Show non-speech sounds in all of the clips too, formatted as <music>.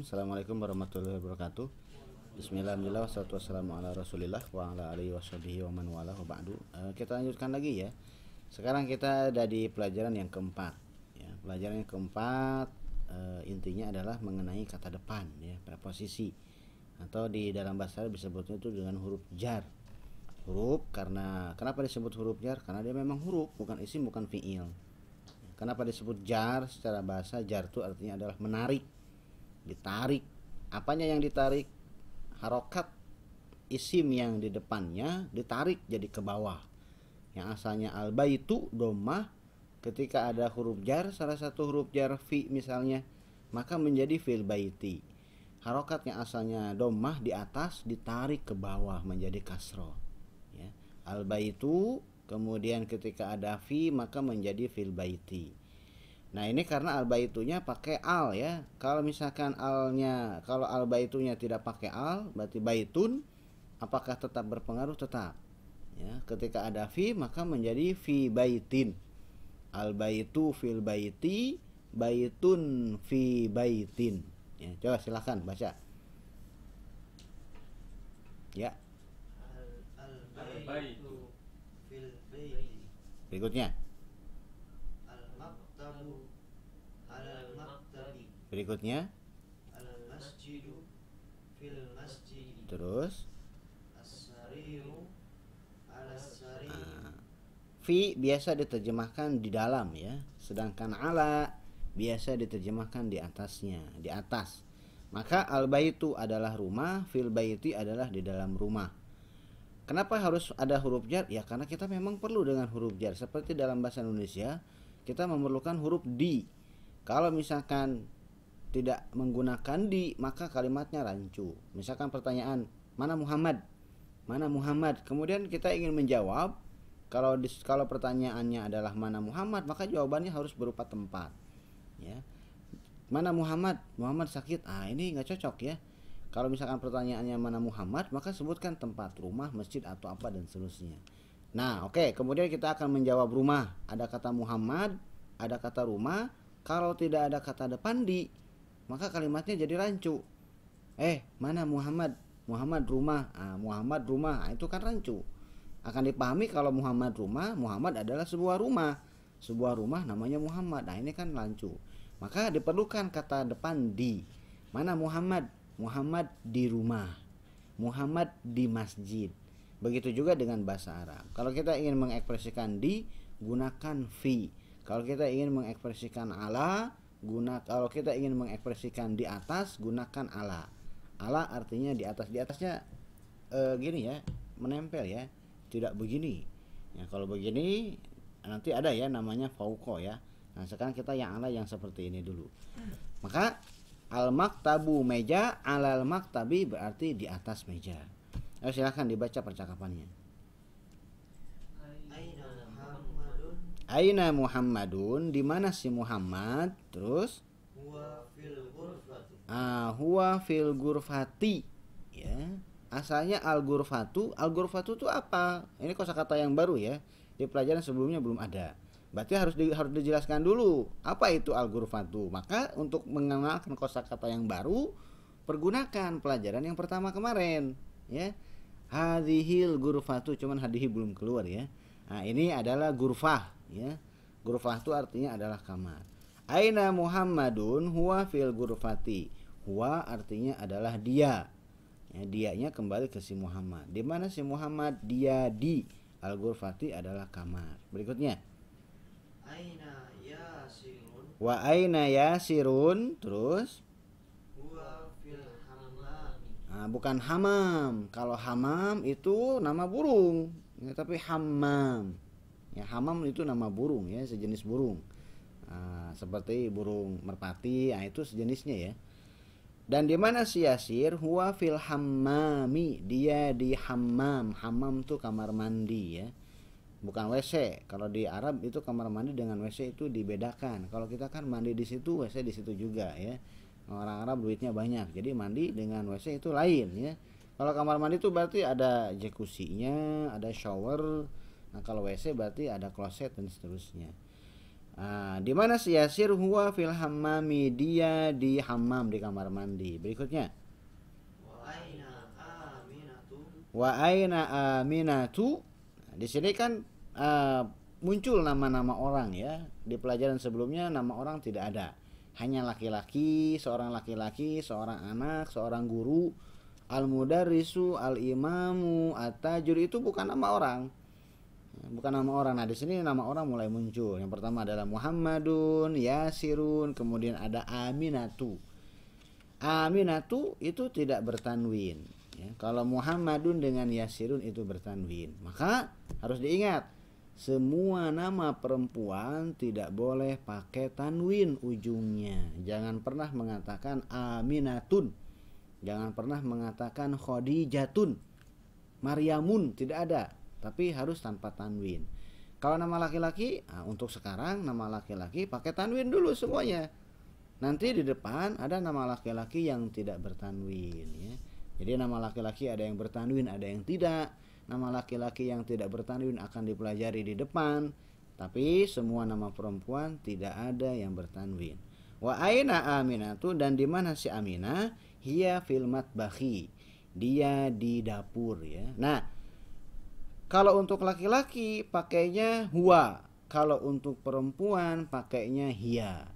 Assalamualaikum warahmatullahi wabarakatuh. Bismillahirrahmanirrahim. Wassalatu wassalamu ala rasulillah Wa ala wa man wa ba'du. Uh, Kita lanjutkan lagi ya. Sekarang kita ada di pelajaran yang keempat ya, Pelajaran yang keempat uh, Intinya adalah mengenai kata depan ya Preposisi. Atau di dalam bahasa Arab disebutnya itu dengan huruf jar. Huruf karena Kenapa disebut huruf jar? Karena dia memang huruf Bukan isim, bukan fi'il. Kenapa disebut jar? Secara bahasa jar itu artinya adalah menarik, ditarik. Apanya yang ditarik? Harokat isim yang di depannya ditarik jadi ke bawah. Yang asalnya alba itu domah ketika ada huruf jar salah satu huruf jar fi misalnya maka menjadi fil baiti. Harokat yang asalnya domah di atas ditarik ke bawah menjadi kasro. Ya. Alba itu Kemudian ketika ada fi maka menjadi fil baiti. Nah ini karena al baitunya pakai al ya. Kalau misalkan alnya kalau al baitunya tidak pakai al berarti baitun apakah tetap berpengaruh tetap. Ya, ketika ada fi maka menjadi fi baitin. Al baitu fil baiti, baitun fi baitin. Ya, coba silahkan baca. Ya. Al baitu fil baiti Berikutnya. al maktabu al maktabi Berikutnya. Terus Nah, fi biasa diterjemahkan di dalam ya, sedangkan ala biasa diterjemahkan di atasnya, di atas. Maka al baitu adalah rumah, fil baiti adalah di dalam rumah. Kenapa harus ada huruf jar? Ya karena kita memang perlu dengan huruf jar. Seperti dalam bahasa Indonesia, kita memerlukan huruf di. Kalau misalkan tidak menggunakan di, maka kalimatnya rancu. Misalkan pertanyaan, mana Muhammad? Mana Muhammad? Kemudian kita ingin menjawab, kalau dis, kalau pertanyaannya adalah mana Muhammad, maka jawabannya harus berupa tempat. Ya. Mana Muhammad? Muhammad sakit. Ah, ini nggak cocok ya. Kalau misalkan pertanyaannya mana Muhammad, maka sebutkan tempat rumah, masjid atau apa dan seterusnya. Nah, oke, kemudian kita akan menjawab rumah. Ada kata Muhammad, ada kata rumah. Kalau tidak ada kata depan di, maka kalimatnya jadi rancu. Eh, mana Muhammad? Muhammad rumah. Ah, Muhammad rumah. Ah, itu kan rancu. Akan dipahami kalau Muhammad rumah, Muhammad adalah sebuah rumah. Sebuah rumah namanya Muhammad. Nah, ini kan rancu. Maka diperlukan kata depan di. Mana Muhammad? Muhammad di rumah. Muhammad di masjid. Begitu juga dengan bahasa Arab. Kalau kita ingin mengekspresikan di, gunakan fi. Kalau kita ingin mengekspresikan ala, guna kalau kita ingin mengekspresikan di atas, gunakan ala. Ala artinya di atas. Di atasnya eh, gini ya, menempel ya. Tidak begini. Ya, kalau begini nanti ada ya namanya fauko ya. Nah, sekarang kita yang ala yang seperti ini dulu. Maka al maktabu meja alal maktabi berarti di atas meja. Ayo silahkan dibaca percakapannya. aina muhammadun Aina Muhammadun? Di mana si Muhammad? Terus huwa fil ah huwa fil gurfati. Ya. Asalnya al gurfatu, al gurfatu itu apa? Ini kosakata yang baru ya. Di pelajaran sebelumnya belum ada. Berarti harus di, harus dijelaskan dulu apa itu al gurfatu. Maka untuk mengenalkan kosakata yang baru, pergunakan pelajaran yang pertama kemarin, ya. Hadhil gurfatu, cuman hadihi belum keluar ya. Nah, ini adalah gurfah, ya. Gurfah itu artinya adalah kamar. Aina Muhammadun huwa fil gurfati. Huwa artinya adalah dia. Ya, dianya kembali ke si Muhammad. Di mana si Muhammad? Dia di al gurfati adalah kamar. Berikutnya. aina yasirun Wa aina yasirun terus huwa fil hammami Nah, bukan hamam. Kalau hamam itu nama burung, ya, tapi hamam. Ya, hamam itu nama burung ya, sejenis burung. Nah, seperti burung merpati, nah, itu sejenisnya ya. Dan di mana si Yasir? Huwa fil hammami. Dia di hammam. Hammam tuh kamar mandi ya. Bukan WC. Kalau di Arab itu kamar mandi dengan WC itu dibedakan. Kalau kita kan mandi di situ, WC di situ juga ya. Orang Arab duitnya banyak. Jadi mandi dengan WC itu lain ya. Kalau kamar mandi itu berarti ada jacuzzi-nya, ada shower. Nah, kalau WC berarti ada kloset dan seterusnya. Nah, di mana si Yasir huwa fil hammami dia di hammam di kamar mandi. Berikutnya. Wa aina aminatu. Nah, di sini kan eh, muncul nama-nama orang ya. Di pelajaran sebelumnya nama orang tidak ada. Hanya laki-laki, seorang laki-laki, seorang anak, seorang guru, al-mudarrisu, al-imamu, at-tajur itu bukan nama orang. Bukan nama orang. Nah, di sini nama orang mulai muncul. Yang pertama adalah Muhammadun, Yasirun, kemudian ada Aminatu. Aminatu itu tidak bertanwin. Ya, kalau Muhammadun dengan Yasirun itu bertanwin. Maka harus diingat semua nama perempuan tidak boleh pakai tanwin ujungnya. Jangan pernah mengatakan Aminatun. Jangan pernah mengatakan Khadijatun. Maryamun tidak ada, tapi harus tanpa tanwin. Kalau nama laki-laki, nah, untuk sekarang nama laki-laki pakai tanwin dulu semuanya. Nanti di depan ada nama laki-laki yang tidak bertanwin ya. Jadi nama laki-laki ada yang bertanwin, ada yang tidak. Nama laki-laki yang tidak bertanwin akan dipelajari di depan, tapi semua nama perempuan tidak ada yang bertanwin. Wa aina Aminatu dan di mana si Aminah? Hiya fil matbahi. Dia di dapur ya. Nah, kalau untuk laki-laki pakainya huwa. Kalau untuk perempuan pakainya hiya.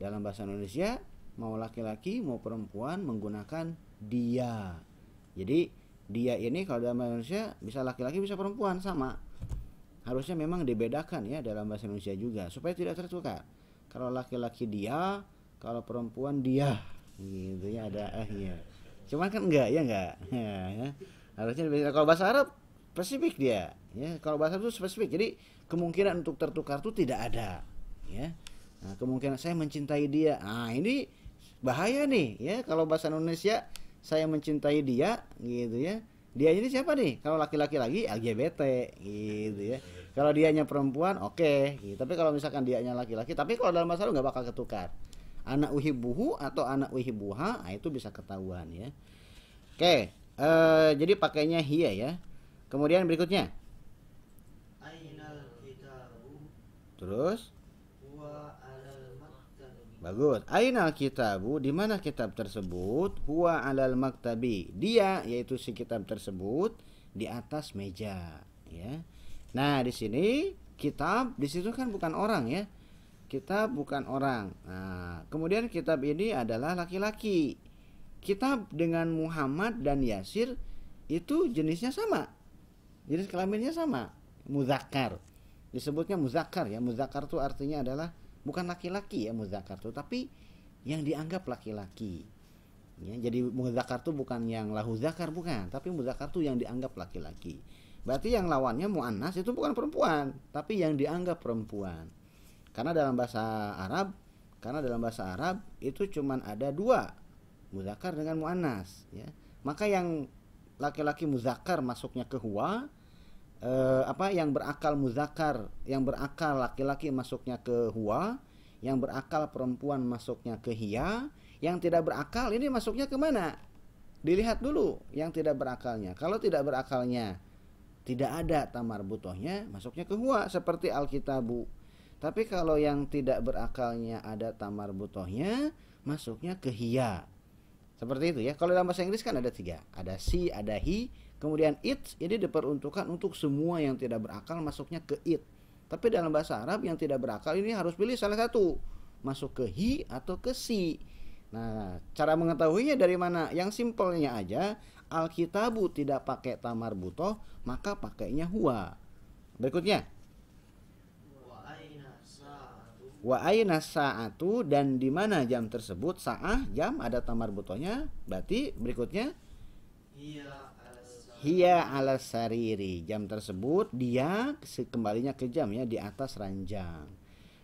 Dalam bahasa Indonesia mau laki-laki mau perempuan menggunakan dia. Jadi dia ini kalau dalam bahasa Indonesia bisa laki-laki bisa perempuan sama. Harusnya memang dibedakan ya dalam bahasa Indonesia juga supaya tidak tertukar. Kalau laki-laki dia, kalau perempuan dia gitu ya ada ahnya. Cuman kan enggak ya enggak. <laughs> Ya, ya. Harusnya kalau bahasa Arab spesifik dia ya. Kalau bahasa itu spesifik. Jadi kemungkinan untuk tertukar itu tidak ada ya. Nah, kemungkinan saya mencintai dia. Nah, ini bahaya nih ya kalau bahasa Indonesia saya mencintai dia gitu ya. Dia ini siapa nih? Kalau laki-laki lagi LGBT gitu ya. Kalau dianya perempuan oke, gitu. Tapi kalau misalkan dianya laki-laki, tapi kalau dalam bahasa Arab nggak bakal ketukar. Anak uhibuhu atau anak uhibuha, nah itu bisa ketahuan ya. Oke, eh, jadi pakainya hiya ya. Kemudian berikutnya, terus Huwa alal maktabi Bagus. Ainal kitabu di mana kitab tersebut? Huwa alal maktabi. Dia yaitu si kitab tersebut di atas meja, ya. Nah, di sini kitab di situ kan bukan orang ya. Kitab bukan orang. Nah, kemudian kitab ini adalah laki-laki. Kitab dengan Muhammad dan Yasir itu jenisnya sama. Jenis kelaminnya sama, muzakkar. Disebutnya muzakkar ya. Muzakkar itu artinya adalah bukan laki-laki ya muzakkar itu tapi yang dianggap laki-laki. Ya jadi muzakkar itu bukan yang lahu zakar bukan. Tapi muzakkar itu yang dianggap laki-laki. Berarti yang lawannya muannas itu bukan perempuan tapi yang dianggap perempuan. Karena dalam bahasa Arab karena dalam bahasa Arab itu cuman ada dua muzakkar dengan muannas ya. Maka yang laki-laki muzakkar masuknya ke huwa eh, apa yang berakal muzakkar, yang berakal laki-laki masuknya ke huwa, yang berakal perempuan masuknya ke hiya, yang tidak berakal ini masuknya ke mana? Dilihat dulu yang tidak berakalnya. Kalau tidak berakalnya tidak ada tamar butohnya, masuknya ke huwa seperti alkitabu. Tapi kalau yang tidak berakalnya ada tamar butohnya, masuknya ke hiya. Seperti itu ya. Kalau dalam bahasa Inggris kan ada tiga, ada si, ada he, kemudian it. Ini diperuntukkan untuk semua yang tidak berakal masuknya ke it. Tapi dalam bahasa Arab yang tidak berakal ini harus pilih salah satu, masuk ke he atau ke si. Nah, cara mengetahuinya dari mana? Yang simpelnya aja, Alkitabu tidak pakai tamar butoh, maka pakainya huwa. Berikutnya, Wa aina sa'atu dan di mana jam tersebut sa'ah jam ada tamar butohnya berarti berikutnya Hiya hiya ala sariri. Jam tersebut dia kembalinya ke jam ya di atas ranjang.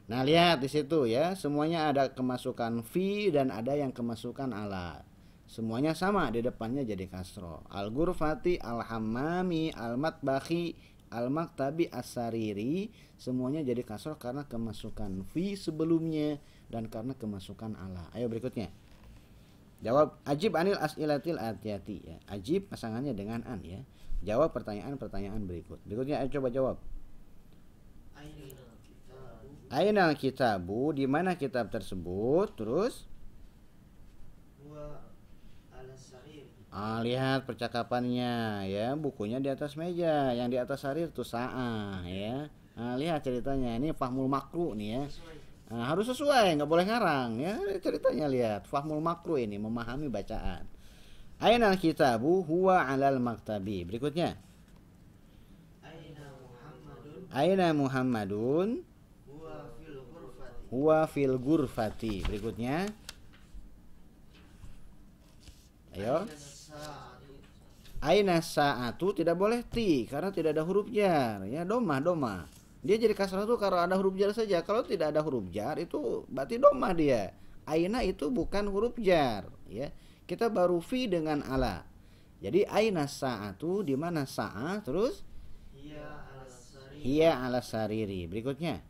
Nah lihat di situ ya semuanya ada kemasukan fi dan ada yang kemasukan ala semuanya sama di depannya jadi kasro. Al ghurfati al matbahi al maktabi as-sariri semuanya jadi kasro karena kemasukan fi sebelumnya dan karena kemasukan ala ayo berikutnya Jawab ajib anil as'ilatil atiyati ya. Ajib pasangannya dengan an ya. Jawab pertanyaan-pertanyaan berikut. Berikutnya ayo coba jawab. Ainal kitabu di mana kitab tersebut? Terus ah, lihat percakapannya ya, bukunya di atas meja, yang di atas sarir tuh saah ya. Nah, lihat ceritanya ini fahmul makru nih ya. Nah, harus sesuai, nggak boleh ngarang ya. Ceritanya lihat, fahmul makru ini memahami bacaan. Ainal kitabu huwa alal maktabi. Berikutnya, aina muhammadun aina huwa fil gurfati. Berikutnya. Ayo. aina sa'atu Aina tidak boleh ti karena tidak ada huruf jar ya domah domah. Dia jadi kasrah itu kalau ada huruf jar saja. Kalau tidak ada huruf jar itu berarti domah dia. Aina itu bukan huruf jar ya. Kita baru fi dengan ala. Jadi aina sa'atu di mana sa'a terus hiya ala sarir hiya ala sariri. Berikutnya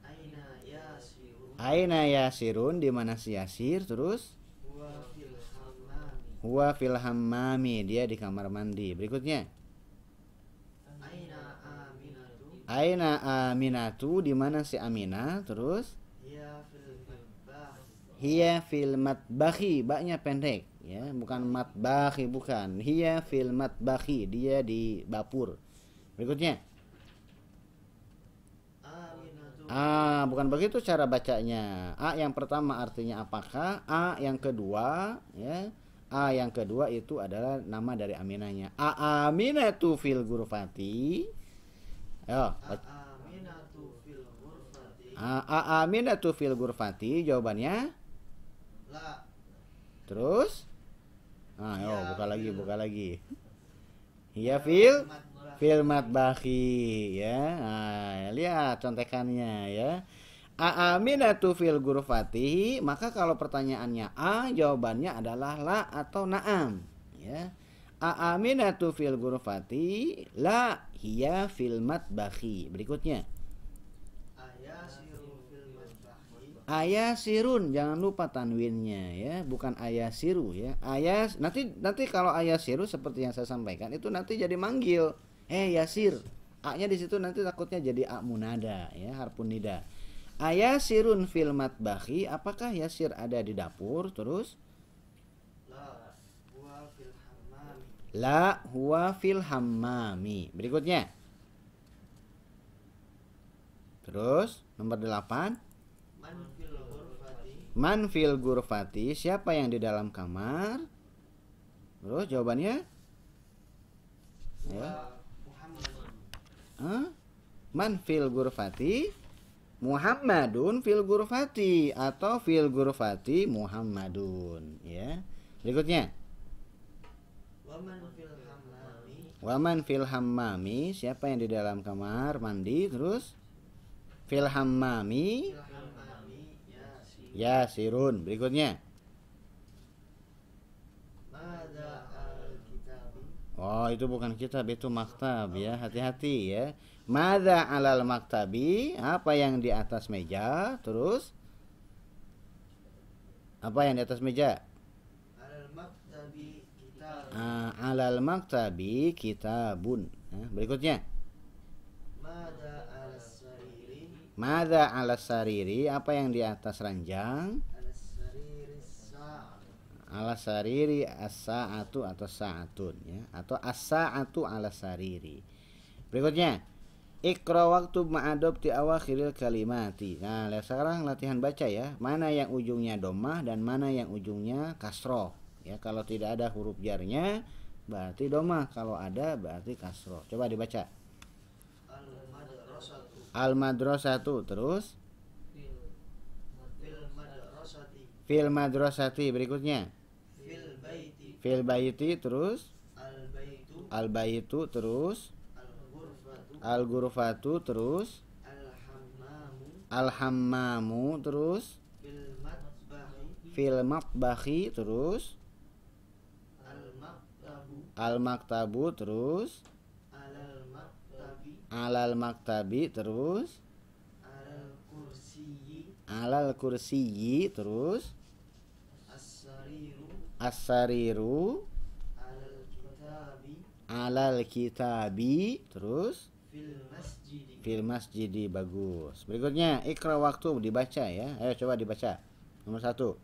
aina yasiru aina yasirun di mana si yasir terus huwa fil hammami huwa fil hammami dia di kamar mandi. Berikutnya aina aminatu Aina Aminatu di mana si Aminah terus? Hiya fil mibah hiya fil matbahi baknya pendek. Ya bukan matbahi bukan. Hiya fil matbahi dia di dapur. Berikutnya. Ah bukan begitu cara bacanya. A yang pertama artinya apakah? A yang kedua ya. A yang kedua itu adalah nama dari Aminahnya a Aminatu fil gurfati Ayo, bac- aminatu fil ghurfati a, a Aminatu fil gurfati jawabannya la Terus? Ah, yo, Ya, buka lagi, buka lagi. Hiya fil fil matbahi ya. Nah, lihat contekannya ya. A aminatu fil gurfati, maka kalau pertanyaannya A, jawabannya adalah la atau na'am, ya. A aminatu fil gurfati, la hiya fil matbahi. Berikutnya. Ayasirun jangan lupa tanwinnya ya. Bukan ayasiru ya. Ayas nanti nanti kalau ayasiru seperti yang saya sampaikan itu nanti jadi manggil. Eh yasir. A nya di situ nanti takutnya jadi a munada ya harpun nida ayasirun fil matbahi apakah yasir ada di dapur? Terus la huwa fil hammami la huwa fil hammami. Berikutnya. Terus nomor 8 man fil ghurfati. Man fil gurfati Siapa yang di dalam kamar? Terus jawabannya? Ya. Hah? Man fil gurfati Muhammadun fil gurfati Atau fil gurfati Muhammadun. Ya. Berikutnya wa man fil hammami Waman fil hammami. Siapa yang di dalam kamar? Mandi Terus? Fil hammami. Hammami yasir Yasirun Berikutnya. Oh itu bukan kitab itu maktab ya. Hati-hati ya. Mada alal maktabi. Apa yang di atas meja? Terus? Apa yang di atas meja? Ah, alal maktabi kitabun. Nah, berikutnya. Mada al sariri. Mada alas sariri apa yang di atas ranjang? al sariri Alas sariri as-sa'atu atau sa'atun ya. Atau as-sa'atu alas sariri. Berikutnya. Ikra waktu ma'adobti awakhiril kalimati. Nah sekarang latihan baca ya. Mana yang ujungnya domah dan mana yang ujungnya kasroh Ya kalau tidak ada huruf jarnya Berarti domah Kalau ada berarti kasroh. Coba dibaca. Al madrasatu terus? Fil madrasati. Berikutnya. Fil baiti. Fil baiti terus? Al baitu Al terus? Al ghurfatu terus? Al hammamu Al hammamu terus? Fil matbahi Fil matbahi. Terus Al maktabu terus? Alal maktabi alal maktabi terus? Alal kursiyi alal kursiyi terus? As-sariru. As-sariru alal kitabi alal kitabi terus? Fil masjidi fil masjidi bagus. Berikutnya ikra waktu dibaca ya. Ayo coba dibaca. Nomor satu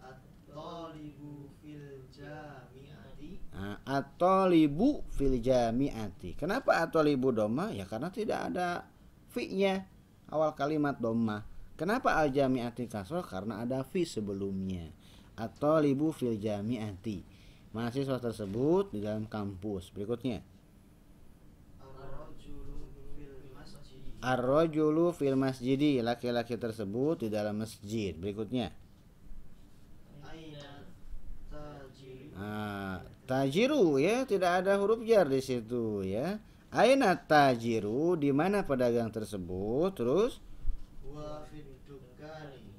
at-talibu fil jami'ati Nah, atolibu fil jami'ati. Kenapa atolibu doma? Ya karena tidak ada fi-nya awal kalimat doma. Kenapa al jami'ati kasroh? Karena ada fi sebelumnya. Atolibu fil jami'ati. Mahasiswa tersebut di dalam kampus. Berikutnya. Ar-rajulu fil masjidi. Laki-laki tersebut di dalam masjid. Berikutnya. aina tajiru Ah, tajiru ya, tidak ada huruf jar di situ ya. Aina tajiru? Di mana pedagang tersebut? Terus?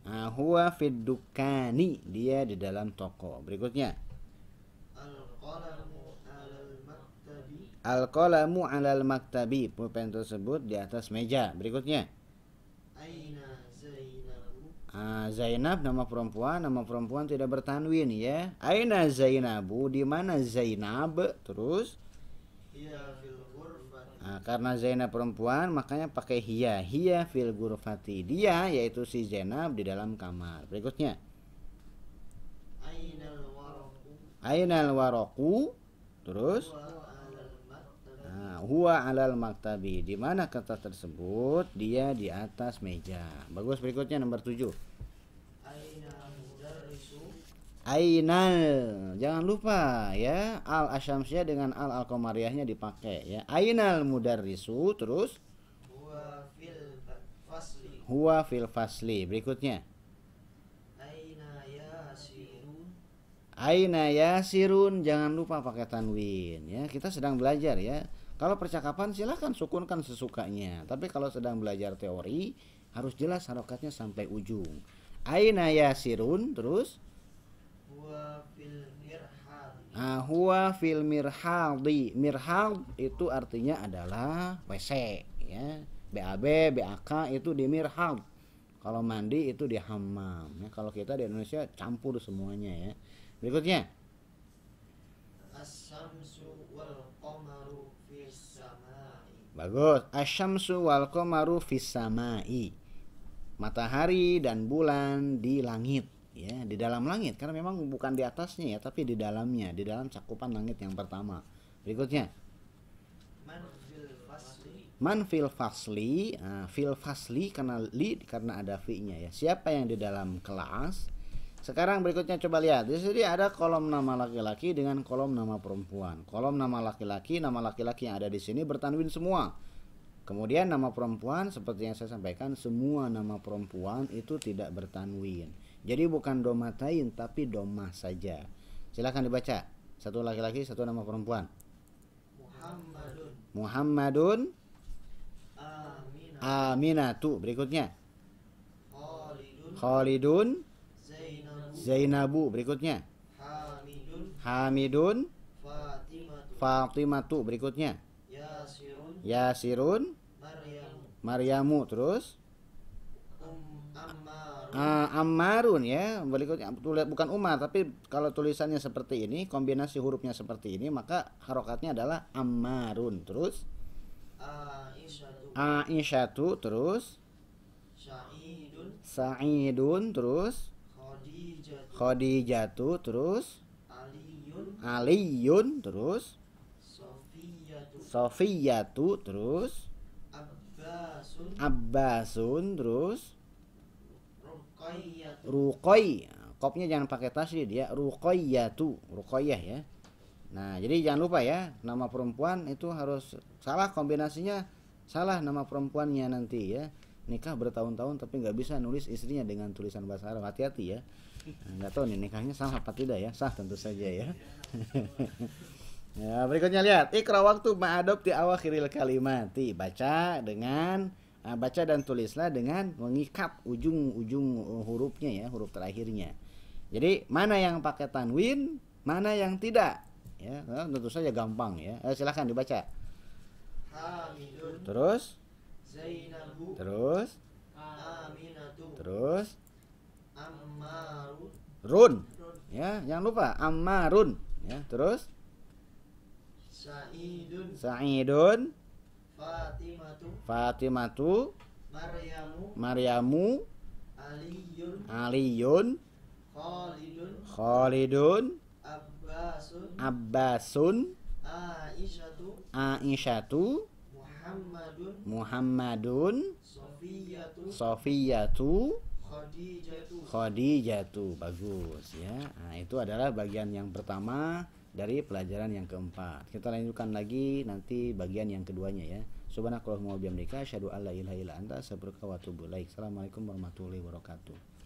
Ah, huwa fid dukani, dia di dalam toko. Berikutnya, al-qalamu alal maktabi al-qalamu 'alal maktabi, pulpen tersebut di atas meja. Berikutnya, aina ah, Zainab nama perempuan, nama perempuan tidak bertanwin ya. Aina Zainabu, di mana Zainab? Terus hiya fil Nah, karena Zainab perempuan makanya pakai hiya. Hiya fil gurfati. Dia yaitu si Zainab di dalam kamar. Berikutnya. Ainal waroku. Terus. maktabi Nah, huwa alal maktabi. Di mana kata tersebut? Dia di atas meja. Bagus berikutnya nomor 7. aina mudarrisu Ainal. Jangan lupa ya. Al asyamsiyah dengan al al qamariyahnya dipakai ya. Ainal mudarrisu. Terus. huwa fil fasli Huwa fil fasli. Berikutnya. aina yasiru Aina yasirun jangan lupa pakai tanwin ya kita sedang belajar ya kalau percakapan silahkan sukunkan sesukanya tapi kalau sedang belajar teori harus jelas harokatnya sampai ujung Aina yasirun terus fil mirhal ah, huwa fil mirhaldi mirhal itu artinya adalah WC ya. BAB BAK itu di mirhal kalau mandi itu di hammam ya. Kalau kita di Indonesia campur semuanya ya. Berikutnya. As-samsu wal qamaru fis samai. Bagus. Asyamsu wal qamaru fis samai. Matahari dan bulan di langit ya, di dalam langit karena memang bukan di atasnya ya, tapi di dalamnya, di dalam cakupan langit yang pertama. Berikutnya, man fil fasli man fil fasli, karena li karena ada fi-nya ya. Siapa yang di dalam kelas? Sekarang berikutnya coba lihat. Di sini ada kolom nama laki-laki dengan kolom nama perempuan. Kolom nama laki-laki, nama laki-laki yang ada di sini bertanwin semua. Kemudian nama perempuan seperti yang saya sampaikan semua nama perempuan itu tidak bertanwin. Jadi bukan domatain tapi domah saja. Silakan dibaca. Satu laki-laki, satu nama perempuan. muhammadun Muhammadun aminah Aminatu. Berikutnya. khalidun Khalidun zainabu Zainabu. Berikutnya. hamidun Hamidun fatimatu Fatimatu. Berikutnya. yasirun Yasirun Maryamu. Terus. Ah, Ammarun ya. Berikutnya bukan Umar tapi kalau tulisannya seperti ini kombinasi hurufnya seperti ini maka harokatnya adalah Ammarun terus? Aisyatu terus? Sa'idun. Sa'idun terus? Khadijatu. Khadijatu terus? Aliyun. Aliyun terus? Sofiyatu. Sofiyatu terus abbasun. Abbasun terus? Ruqayyatu Ruqoy kopnya jangan pakai tasdid ya. Ruqoyyatu Ruqoyyah ya. Nah jadi jangan lupa ya nama perempuan itu harus salah kombinasinya salah nama perempuannya nanti ya. Nikah bertahun-tahun tapi nggak bisa nulis istrinya dengan tulisan bahasa Arab. Hati-hati ya. Nah, nggak tahu nih nikahnya sah apa tidak ya? Sah tentu saja ya <laughs> ya berikutnya lihat. Ikra waktu ma'adopti awakhiril kalimati. Baca dengan ah, baca dan tulislah dengan mengikat ujung-ujung hurufnya ya huruf terakhirnya. Jadi mana yang pakai tanwin mana yang tidak. Ya eh, tentu saja gampang ya. Eh, silahkan dibaca. Hamidun. Terus? Zainabu. Terus? Aminatu. Terus? Run. Ya jangan lupa. Ammarun. Ya terus sa'idun. Sa'idun. Fatimatu. Fatimatu. Maryamu. Maryamu. Aliyun. Aliyun. Khalidun. Khalidun. Abbasun. Abbasun. Aisyatu Aisyatu Muhammadun. Muhammadun. Sofiyatu. Sofiyatu. Khadijatu. Khadijatu. Bagus ya. Nah itu adalah bagian yang pertama dari pelajaran yang keempat. Kita lanjutkan lagi nanti bagian yang keduanya ya. Subhanakallahumma wa bihamdika asyhadu an la ilaha illa anta astaghfiruka wa atubu ilaik. Assalamualaikum warahmatullahi wabarakatuh